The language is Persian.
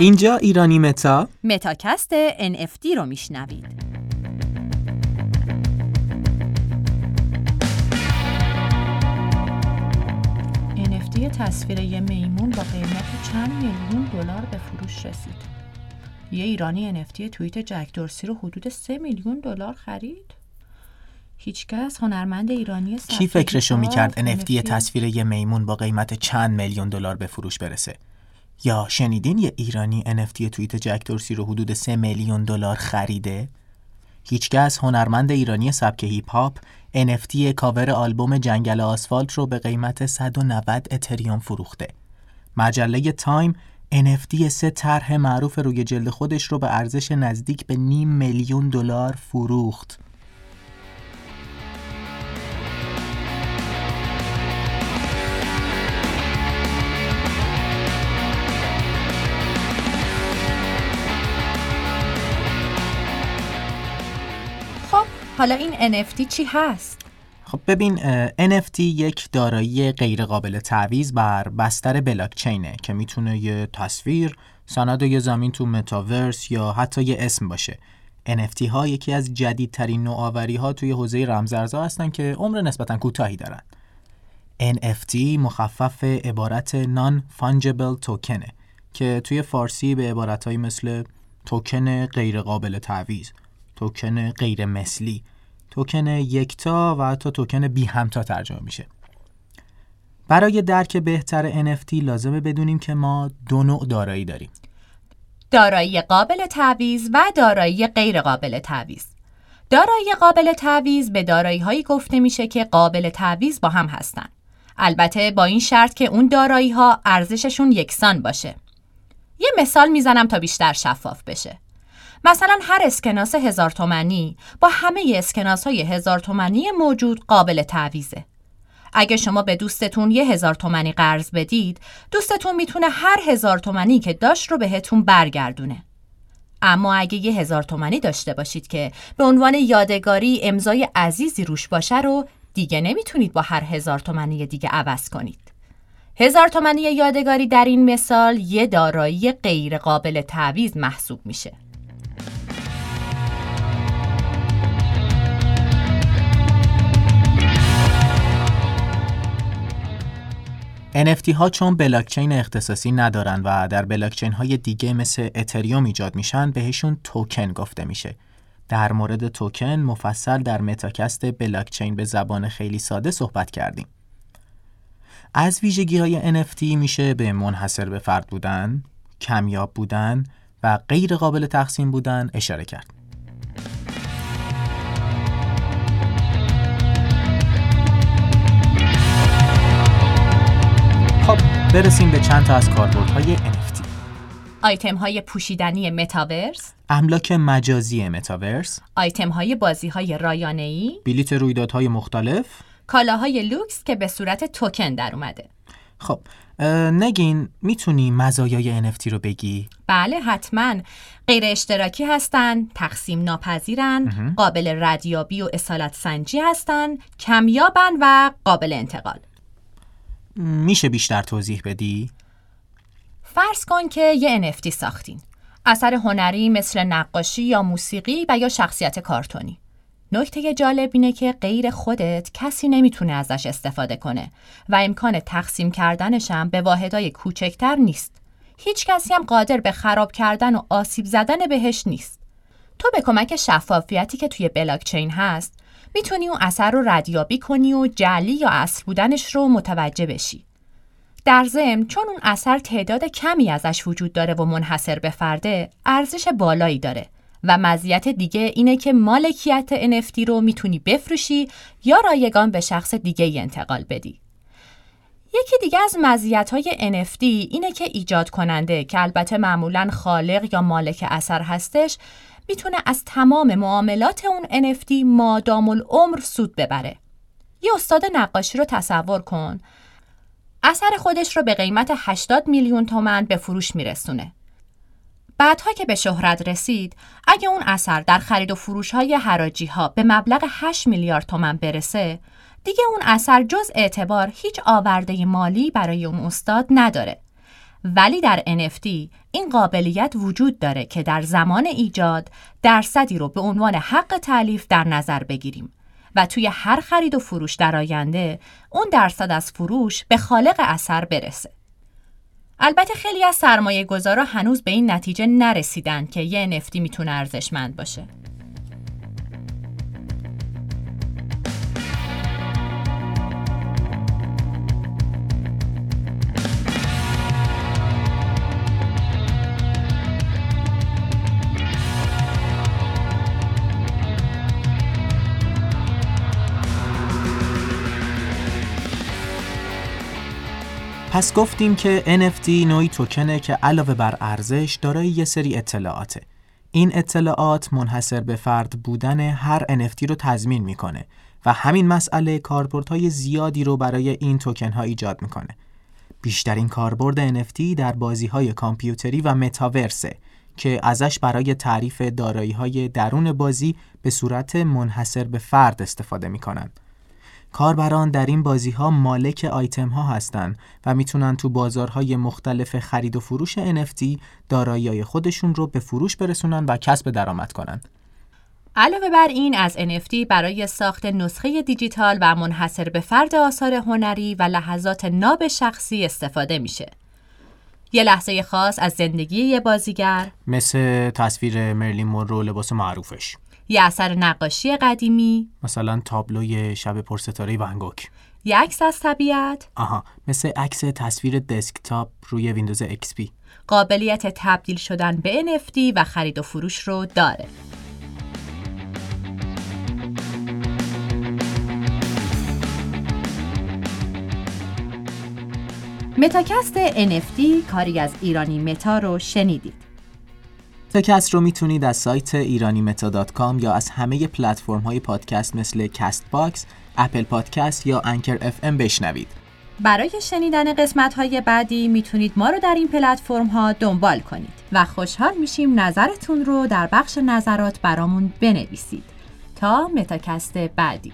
اینجا ایرانی متا متاکست NFT رو میشنوید NFT تصویر یه میمون با قیمت چند میلیون دلار به فروش رسید. یه ایرانی NFT توییت جک دورسی رو حدود 3 میلیون دلار خرید. هیچکس هنرمند ایرانی کی فکرشو می‌کرد NFT NFT تصویر یه میمون با قیمت چند میلیون دلار به فروش برسه یا شنیدین یه ایرانی NFT توییت جک دورسی رو حدود 3 میلیون دلار خریده؟ هیچکس هنرمند ایرانی سبک هیپ هاپ NFT کاور آلبوم جنگل آسفالت رو به قیمت 190 اتریوم فروخته. مجله تایم NFT سه طرح معروف روی جلد خودش رو به ارزش نزدیک به نیم میلیون دلار فروخت. حالا این NFT چی هست؟ خب ببین NFT یک دارایی غیرقابل تعویض بر بستر بلاکچینه که می‌تونه یه تصویر، سند یه زمین تو متاورس یا حتی یه اسم باشه. NFT ها یکی از جدیدترین نوآوری ها توی حوزه رمزارزها هستن که عمر نسبتا کوتاهی دارن. NFT مخفف عبارت Non-Fungible Tokenه که توی فارسی به عبارتهایی مثل توکن غیرقابل تعویض، توکن غیر مثلی، توکن یکتا و حتی توکن بی همتا ترجمه میشه. برای درک بهتر NFT لازمه بدونیم که ما دو نوع دارایی داریم. دارایی قابل تعویض و دارایی غیر قابل تعویض. دارایی قابل تعویض به دارایی هایی گفته میشه که قابل تعویض با هم هستن. البته با این شرط که اون دارایی ها ارزششون یکسان باشه. یه مثال می‌زنم تا بیشتر شفاف بشه. مثلا هر اسکناس هزار تومنی با همه اسکناس های هزار تومنی موجود قابل تعویزه. اگه شما به دوستتون یه هزار تومنی قرض بدید، دوستتون می‌تونه هر هزار تومنی که داشت رو بهتون برگردونه. اما اگه یه هزار تومنی داشته باشید که به عنوان یادگاری امضای عزیزی روش باشه رو دیگه نمی‌تونید با هر هزار تومنی دیگه عوض کنید. هزار تومنی یادگاری در این مثال یه دارایی غیر قابل تعویض محسوب میشه. NFT ها چون بلاکچین اختصاصی ندارن و در بلاکچین های دیگه مثل اتریوم ایجاد میشن بهشون توکن گفته میشه. در مورد توکن مفصل در متاکست بلاکچین به زبان خیلی ساده صحبت کردیم. از ویژگی های NFT میشه به منحصر به فرد بودن، کمیاب بودن و غیر قابل تقسیم بودن اشاره کرد. برسیم به چند تا از کاربردهای NFT. آیتم های پوشیدنی متاورس، املاک مجازی متاورس، آیتم های بازی های رایانه ای، بلیت رویدادهای مختلف. کالاهای لوکس که به صورت توکن در اومده. خب نگین می‌تونی مزایای NFT رو بگی؟ بله حتما غیر اشتراکی هستن، تقسیم ناپذیرن، قابل ردیابی و اصالت سنجی هستن، کمیابن و قابل انتقال. میشه بیشتر توضیح بدی؟ فرض کن که یه NFT ساختین. اثر هنری مثل نقاشی یا موسیقی و یا شخصیت کارتونی. نکته جالب اینه که غیر خودت کسی نمی‌تونه ازش استفاده کنه و امکان تقسیم کردنش هم به واحدهای کوچکتر نیست. هیچ کسی هم قادر به خراب کردن و آسیب زدن بهش نیست. تو به کمک شفافیتی که توی بلاکچین هست می‌تونی اون اثر رو ردیابی کنی و جعلی یا اصل بودنش رو متوجه بشی. در ضمن چون اون اثر تعداد کمی ازش وجود داره و منحصر به فرده ارزش بالایی داره و مزیت دیگه اینه که مالکیت NFT رو می‌تونی بفروشی یا رایگان به شخص دیگه ای انتقال بدی. یکی دیگه از مزیت‌های NFT اینه که ایجاد کننده که البته معمولاً خالق یا مالک اثر هستش می‌تونه از تمام معاملات اون NFT مادام العمر سود ببره. یه استاد نقاشی رو تصور کن اثر خودش رو به قیمت 80 میلیون تومن به فروش میرسونه. بعدها که به شهرت رسید، اگه اون اثر در خرید و فروش های حراجی ها به مبلغ 8 میلیارد تومن برسه، دیگه اون اثر جز اعتبار هیچ آورده مالی برای اون استاد نداره ولی در NFT این قابلیت وجود داره که در زمان ایجاد درصدی رو به عنوان حق تعلیف در نظر بگیریم و توی هر خرید و فروش در آینده اون درصد از فروش به خالق اثر برسه. البته خیلی از سرمایه گذارا هنوز به این نتیجه نرسیدن که یه NFT می‌تونه ارزشمند باشه. پس گفتیم که NFT نوعی توکنه که علاوه بر ارزش دارای یه سری اطلاعاته. این اطلاعات منحصر به فرد بودن هر NFT رو تضمین می‌کنه و همین مسئله کاربردهای زیادی رو برای این توکن ها ایجاد می‌کنه. بیشترین کاربرد NFT در بازی های کامپیوتری و متاورسه که ازش برای تعریف دارایی های درون بازی به صورت منحصر به فرد استفاده می‌کنن. کاربران در این بازی ها مالک آیتم ها هستند و می‌تونن تو بازارهای مختلف خرید و فروش NFT دارایی خودشون رو به فروش برسونن و کسب درآمد کنن. علاوه بر این از NFT برای ساخت نسخه دیجیتال و منحصر به فرد آثار هنری و لحظات ناب شخصی استفاده میشه. یه لحظه خاص از زندگی یه بازیگر مثل تصویر مرلین مونرو لباس معروفش یه اثر نقاشی قدیمی. مثلا تابلوی شب پرستاره ونگوک یه عکس از طبیعت. آها مثل عکس تصویر دسکتاپ روی ویندوز XP قابلیت تبدیل شدن به NFT و خرید و فروش رو داره. متاکست NFT کاری از ایرانی متا رو شنیدید. متاکست رو می‌تونید از سایت ایرانی یا از همه پلتفرم های پادکست مثل Castbox، Apple Podcast یا Anchor FM بشنوید. برای شنیدن قسمت های بعدی می‌تونید ما رو در این پلتفرم ها دنبال کنید و خوشحال میشیم نظرتون رو در بخش نظرات برامون بنویسید تا متاکست بعدی